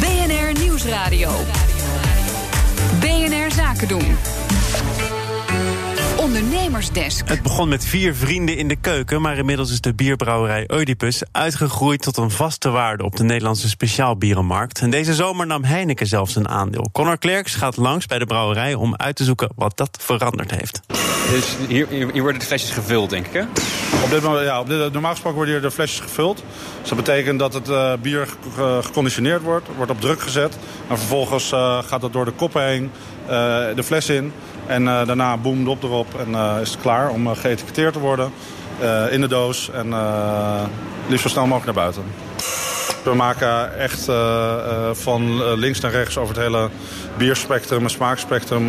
BNR Nieuwsradio. BNR Zaken doen. Ondernemersdesk. Het begon met vier vrienden in de keuken, maar inmiddels is de bierbrouwerij Oedipus uitgegroeid tot een vaste waarde op de Nederlandse speciaalbierenmarkt. En deze zomer nam Heineken zelfs een aandeel. Connor Klerks gaat langs bij de brouwerij om uit te zoeken wat dat veranderd heeft. Dus hier, hier worden de flesjes gevuld, denk ik, hè? Op dit moment, ja, op dit, normaal gesproken worden hier de flesjes gevuld. Dus dat betekent dat het uh, bier ge geconditioneerd wordt, wordt op druk gezet. En vervolgens uh, gaat dat door de koppen heen, uh, de fles in. En daarna boem, dop erop en is het klaar om geëtiketteerd te worden. in de doos en liefst zo snel mogelijk naar buiten. We maken echt van links naar rechts over het hele bierspectrum en smaakspectrum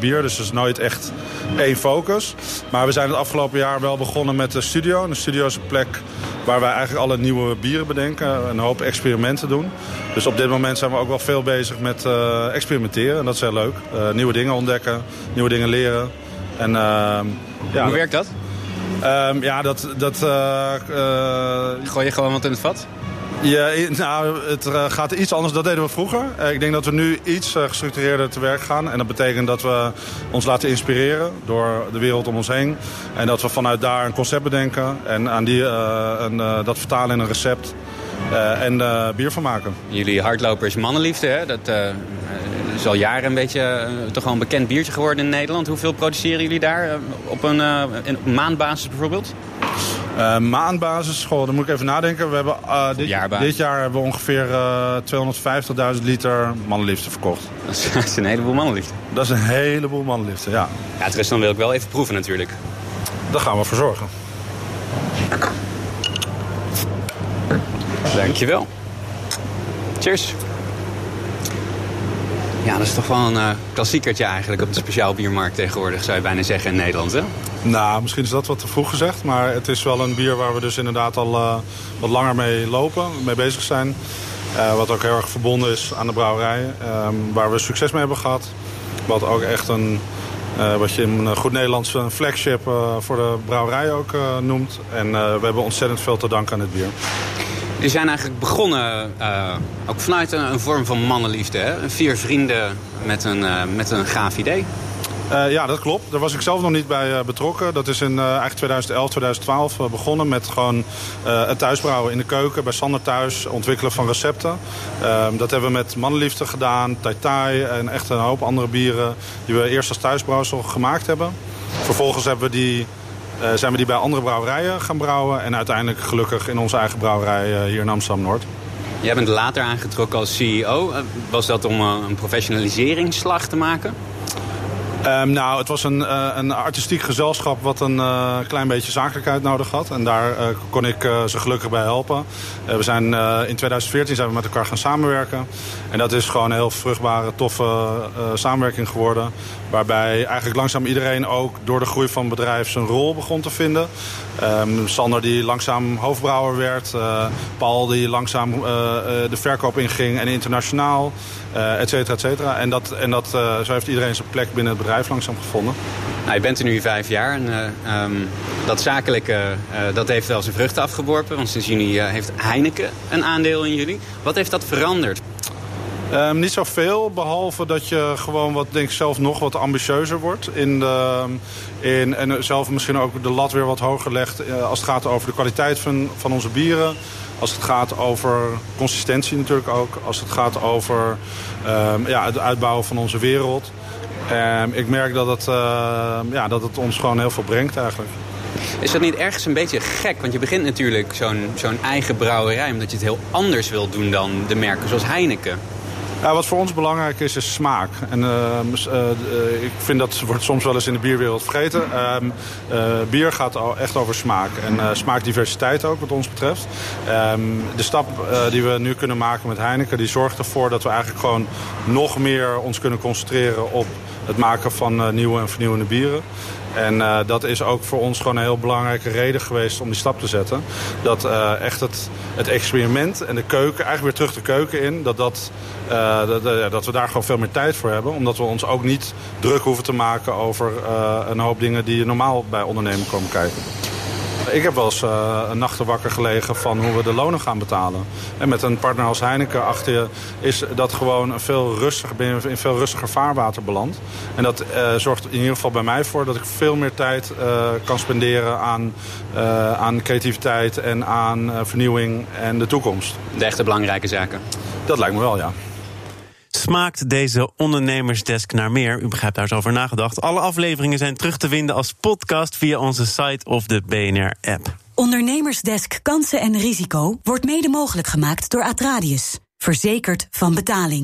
bier. Dus het is nooit echt één focus. Maar we zijn het afgelopen jaar wel begonnen met de studio. De studio is een plek waar wij eigenlijk alle nieuwe bieren bedenken. Een hoop experimenten doen. Dus op dit moment zijn we ook wel veel bezig met experimenteren. En dat is heel leuk. nieuwe dingen ontdekken, nieuwe dingen leren. En, ja, Hoe werkt dat? Um, ja, dat... dat Gooi je gewoon wat in het vat? Ja, nou, het gaat iets anders. Dat deden we vroeger. Ik denk dat we nu iets gestructureerder te werk gaan. En dat betekent dat we ons laten inspireren door de wereld om ons heen. En dat we vanuit daar een concept bedenken. En aan die, een, dat vertalen in een recept. En bier van maken. Jullie hardloper is mannenliefde. Hè? Dat is al jaren een beetje toch wel een bekend biertje geworden in Nederland. Hoeveel produceren jullie daar op een, een maandbasis bijvoorbeeld? Uh, maandbasis, goh, dan moet ik even nadenken. We hebben, uh, dit, dit, jaar hebben we ongeveer uh, 250.000 liter mannenliefde verkocht. Dat is een heleboel mannenliefde. Dat is een heleboel mannenliefde, ja. Ja, het dan wil ik wel even proeven natuurlijk. Daar gaan we voor zorgen. Dankjewel. Cheers. Ja, dat is toch wel een uh, klassiekertje eigenlijk op de speciaal biermarkt tegenwoordig, zou je bijna zeggen in Nederland, hè? Nou, misschien is dat wat te vroeg gezegd. Maar het is wel een bier waar we dus inderdaad al uh, wat langer mee lopen, mee bezig zijn. Uh, wat ook heel erg verbonden is aan de brouwerij. Um, waar we succes mee hebben gehad. Wat ook echt een, wat je in goed Nederlands een flagship voor de brouwerij ook noemt. En we hebben ontzettend veel te danken aan het bier. Die zijn eigenlijk begonnen ook vanuit een, een, vorm van mannenliefde. Hè? Vier vrienden met een, met een gaaf idee. Uh, ja, dat klopt. Daar was ik zelf nog niet bij betrokken. Dat is in eigenlijk 2011, 2012 begonnen met gewoon het thuisbrouwen in de keuken. Bij Sander thuis, ontwikkelen van recepten. Ehm, dat hebben we met Mannenliefde gedaan, Tai Tai en echt een hoop andere bieren... die we eerst als thuisbrouwsel gemaakt hebben. Vervolgens hebben we die, zijn we die bij andere brouwerijen gaan brouwen. En uiteindelijk gelukkig in onze eigen brouwerij hier in Amsterdam-Noord. Jij bent later aangetrokken als CEO. Was dat om een professionaliseringsslag te maken? Um, nou, het was een, uh, een artistiek gezelschap wat een uh, klein beetje zakelijkheid nodig had. En daar uh, kon ik ze gelukkig bij helpen. we zijn, in 2014 zijn we met elkaar gaan samenwerken. En dat is gewoon een heel vruchtbare, toffe samenwerking geworden. Waarbij eigenlijk langzaam iedereen ook door de groei van het bedrijf zijn rol begon te vinden. Um, Sander die langzaam hoofdbrouwer werd. Paul die langzaam de verkoop inging en internationaal. Et cetera, et cetera. En, dat, en dat, zo heeft iedereen zijn plek binnen het bedrijf langzaam gevonden. Nou, je bent er nu vijf jaar en uh, um, dat zakelijke dat heeft wel zijn vruchten afgeworpen. Want sinds juni heeft Heineken een aandeel in jullie. Wat heeft dat veranderd? Um, niet zoveel, behalve dat je gewoon wat, denk ik zelf nog wat ambitieuzer wordt. In de, in, en zelf misschien ook de lat weer wat hoger legt als het gaat over de kwaliteit van, van onze bieren. Als het gaat over consistentie natuurlijk ook. Als het gaat over um, ja, het uitbouwen van onze wereld. Um, ik merk dat het, uh, ja, dat het ons gewoon heel veel brengt eigenlijk. Is dat niet ergens een beetje gek? Want je begint natuurlijk zo'n zo'n eigen brouwerij... omdat je het heel anders wilt doen dan de merken zoals Heineken. Wat voor ons belangrijk is, is smaak. En uh, uh, ik vind dat wordt soms wel eens in de bierwereld vergeten. Uh, bier gaat echt over smaak. En smaakdiversiteit ook, wat ons betreft. Ehm, de stap die we nu kunnen maken met Heineken... die zorgt ervoor dat we eigenlijk gewoon nog meer ons kunnen concentreren... op het maken van nieuwe en vernieuwende bieren. En dat is ook voor ons gewoon een heel belangrijke reden geweest om die stap te zetten. Dat echt het, het experiment en de keuken, eigenlijk weer terug de keuken in, dat, dat, dat, dat, we daar gewoon veel meer tijd voor hebben. Omdat we ons ook niet druk hoeven te maken over een hoop dingen die normaal bij ondernemen komen kijken. Ik heb wel eens uh, nachten wakker gelegen van hoe we de lonen gaan betalen. En met een partner als Heineken achter je is dat gewoon veel rustiger, ben je in veel rustiger vaarwater beland. En dat uh, zorgt in ieder geval bij mij voor dat ik veel meer tijd uh, kan spenderen aan, aan creativiteit en aan vernieuwing en de toekomst. De echte belangrijke zaken. Dat lijkt me wel, ja. Smaakt deze ondernemersdesk naar meer? U begrijpt daar eens over nagedacht. Alle afleveringen zijn terug te vinden als podcast via onze site of de BNR-app. Ondernemersdesk Kansen en Risico wordt mede mogelijk gemaakt door Atradius. Verzekerd van betaling.